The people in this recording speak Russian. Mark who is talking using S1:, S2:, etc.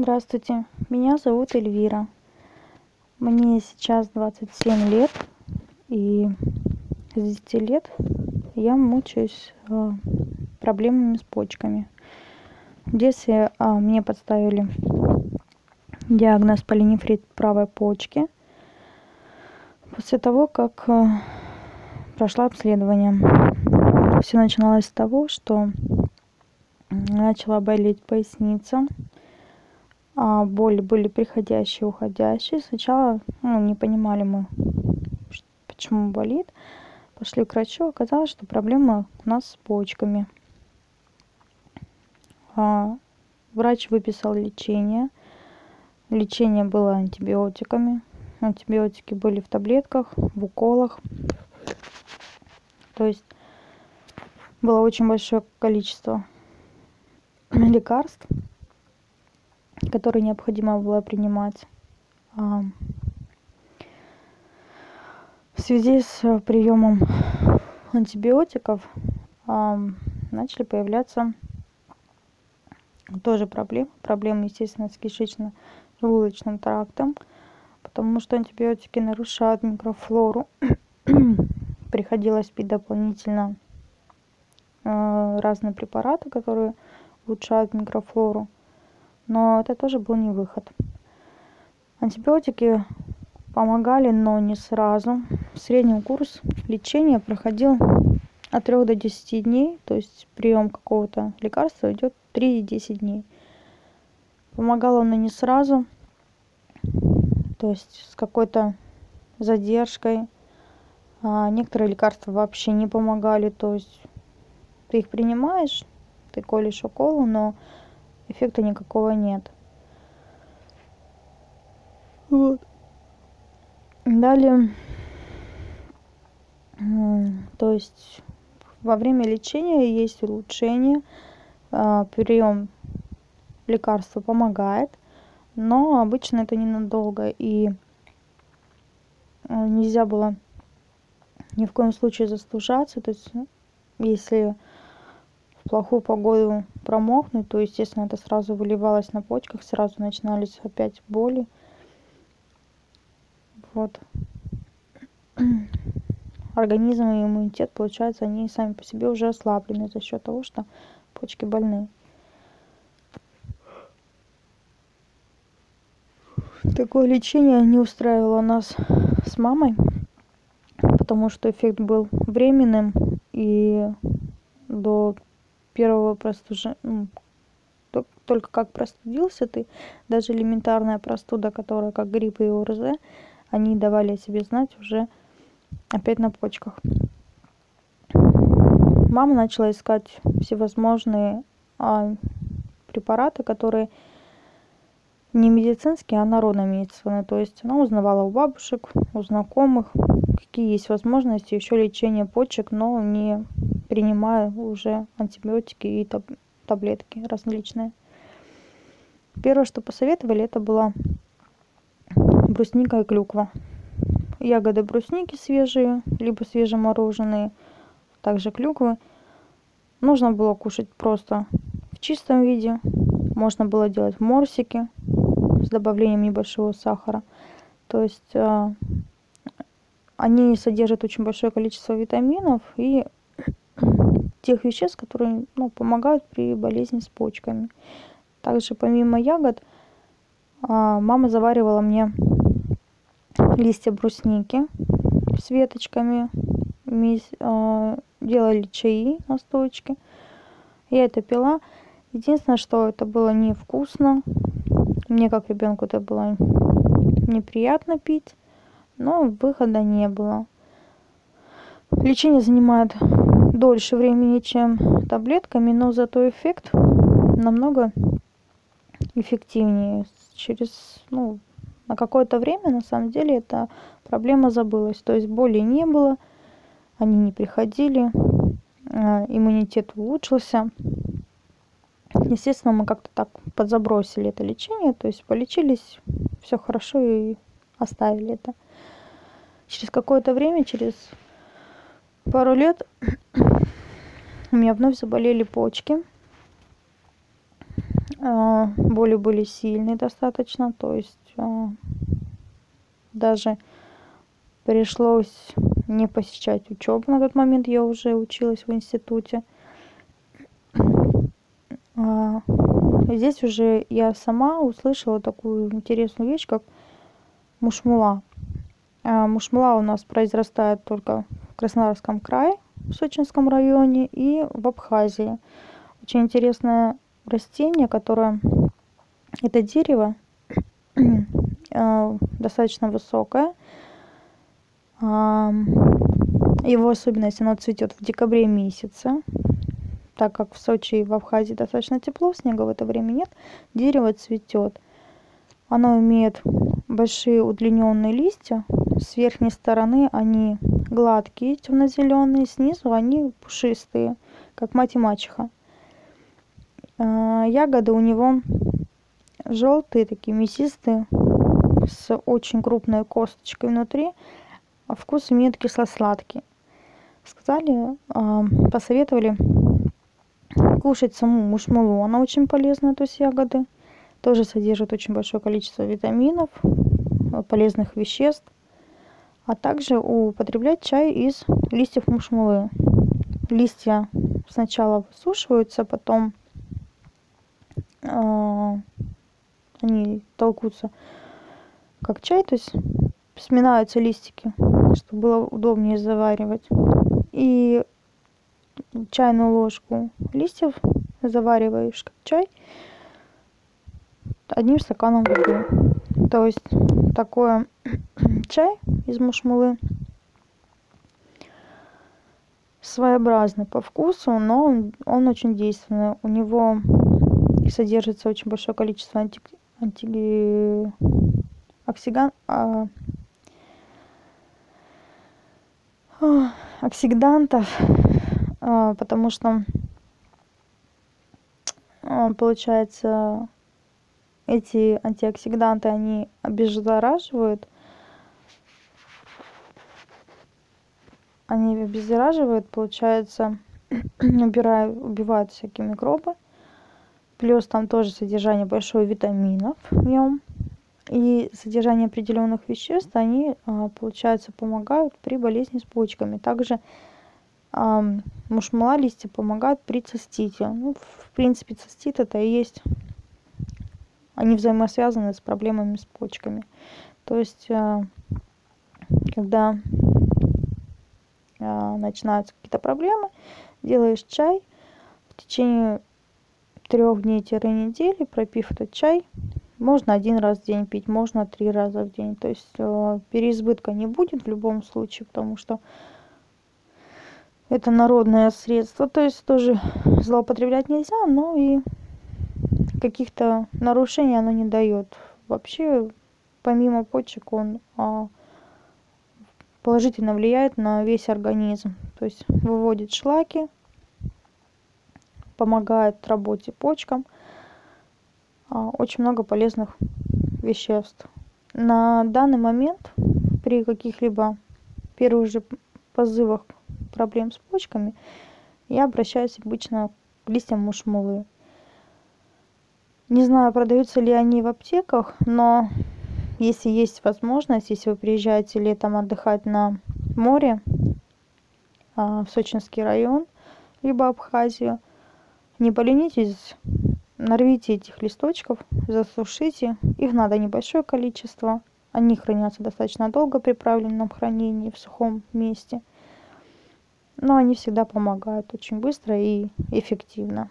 S1: Здравствуйте, меня зовут Эльвира. Мне сейчас 27 лет, и с 10 лет я мучаюсь э, проблемами с почками. В детстве э, мне подставили диагноз полинефрит правой почки. После того, как э, прошла обследование, все начиналось с того, что начала болеть поясница, боли были приходящие, уходящие. Сначала ну, не понимали мы, почему болит. Пошли к врачу, оказалось, что проблема у нас с почками. А, врач выписал лечение. Лечение было антибиотиками. Антибиотики были в таблетках, в уколах. То есть было очень большое количество лекарств которые необходимо было принимать а, в связи с приемом антибиотиков а, начали появляться тоже проблемы. Проблемы, естественно, с кишечно-желудочным трактом, потому что антибиотики нарушают микрофлору. Приходилось пить дополнительно а, разные препараты, которые улучшают микрофлору но это тоже был не выход. Антибиотики помогали, но не сразу. В среднем курс лечения проходил от 3 до 10 дней, то есть прием какого-то лекарства идет 3-10 дней. Помогало оно не сразу, то есть с какой-то задержкой. А некоторые лекарства вообще не помогали, то есть ты их принимаешь, ты колешь уколы, но эффекта никакого нет. Вот. Далее, то есть во время лечения есть улучшение, а, прием лекарства помогает, но обычно это ненадолго и а, нельзя было ни в коем случае застужаться, то есть если плохую погоду промокнуть, то, естественно, это сразу выливалось на почках, сразу начинались опять боли. Вот. Организм и иммунитет, получается, они сами по себе уже ослаблены за счет того, что почки больны. Такое лечение не устраивало нас с мамой, потому что эффект был временным, и до первого простужения, ну, только как простудился ты, даже элементарная простуда, которая как грипп и ОРЗ, они давали о себе знать уже опять на почках. Мама начала искать всевозможные а, препараты, которые не медицинские, а народно-медицинские. То есть она узнавала у бабушек, у знакомых, какие есть возможности еще лечения почек, но не принимая уже антибиотики и таб таблетки различные. Первое, что посоветовали, это была брусника и клюква. Ягоды брусники свежие, либо свежемороженые, также клюквы. Нужно было кушать просто в чистом виде. Можно было делать морсики с добавлением небольшого сахара. То есть э, они содержат очень большое количество витаминов и тех веществ, которые ну, помогают при болезни с почками. Также помимо ягод, а, мама заваривала мне листья брусники с веточками, а, делали чаи, настойки. Я это пила. Единственное, что это было невкусно. Мне как ребенку это было неприятно пить, но выхода не было. Лечение занимает дольше времени, чем таблетками, но зато эффект намного эффективнее. Через, ну, на какое-то время, на самом деле, эта проблема забылась. То есть боли не было, они не приходили, а, иммунитет улучшился. Естественно, мы как-то так подзабросили это лечение, то есть полечились, все хорошо и оставили это. Через какое-то время, через пару лет у меня вновь заболели почки. а, боли были сильные достаточно, то есть а, даже пришлось не посещать учебу на тот момент, я уже училась в институте. А, здесь уже я сама услышала такую интересную вещь, как мушмула. Мушмула у нас произрастает только в Краснодарском крае, в Сочинском районе и в Абхазии. Очень интересное растение, которое это дерево э, достаточно высокое. Его особенность, оно цветет в декабре месяце. Так как в Сочи и в Абхазии достаточно тепло, снега в это время нет, дерево цветет. Оно имеет большие удлиненные листья. С верхней стороны они гладкие, темно-зеленые, снизу они пушистые, как мать и мачеха. А, ягоды у него желтые, такие мясистые, с очень крупной косточкой внутри. А вкус имеет кисло-сладкий. Сказали, а, посоветовали кушать саму мушмулу. Она очень полезная, то есть ягоды. Тоже содержит очень большое количество витаминов, полезных веществ. А также употреблять чай из листьев мушмулы. Листья сначала высушиваются, потом а, они толкутся как чай, то есть сминаются листики, чтобы было удобнее заваривать. И чайную ложку листьев завариваешь как чай одним стаканом воды. То есть такой чай из мушмулы своеобразный по вкусу, но он, он очень действенный. У него содержится очень большое количество анти, анти, оксиган, а, оксидантов, а, потому что а, получается эти антиоксиданты они обеззараживают. Они обеззараживают получается убирают убивают всякие микробы. Плюс там тоже содержание большое витаминов в нем и содержание определенных веществ они а, получается помогают при болезни с почками. Также мушмула листья помогают при цистите. Ну в принципе цистит это и есть они взаимосвязаны с проблемами с почками то есть а, когда начинаются какие-то проблемы делаешь чай в течение трех дней-недели, пропив этот чай, можно один раз в день пить, можно три раза в день. То есть э, переизбытка не будет в любом случае, потому что это народное средство. То есть тоже злоупотреблять нельзя, но и каких-то нарушений оно не дает. Вообще, помимо почек, он а, положительно влияет на весь организм. То есть выводит шлаки, помогает работе почкам. А, очень много полезных веществ. На данный момент при каких-либо первых же позывах проблем с почками я обращаюсь обычно к листьям мушмулы. Не знаю, продаются ли они в аптеках, но если есть возможность, если вы приезжаете летом отдыхать на море, а, в Сочинский район, либо Абхазию, не поленитесь нарвите этих листочков засушите. Их надо небольшое количество. Они хранятся достаточно долго при правильном хранении в сухом месте. Но они всегда помогают очень быстро и эффективно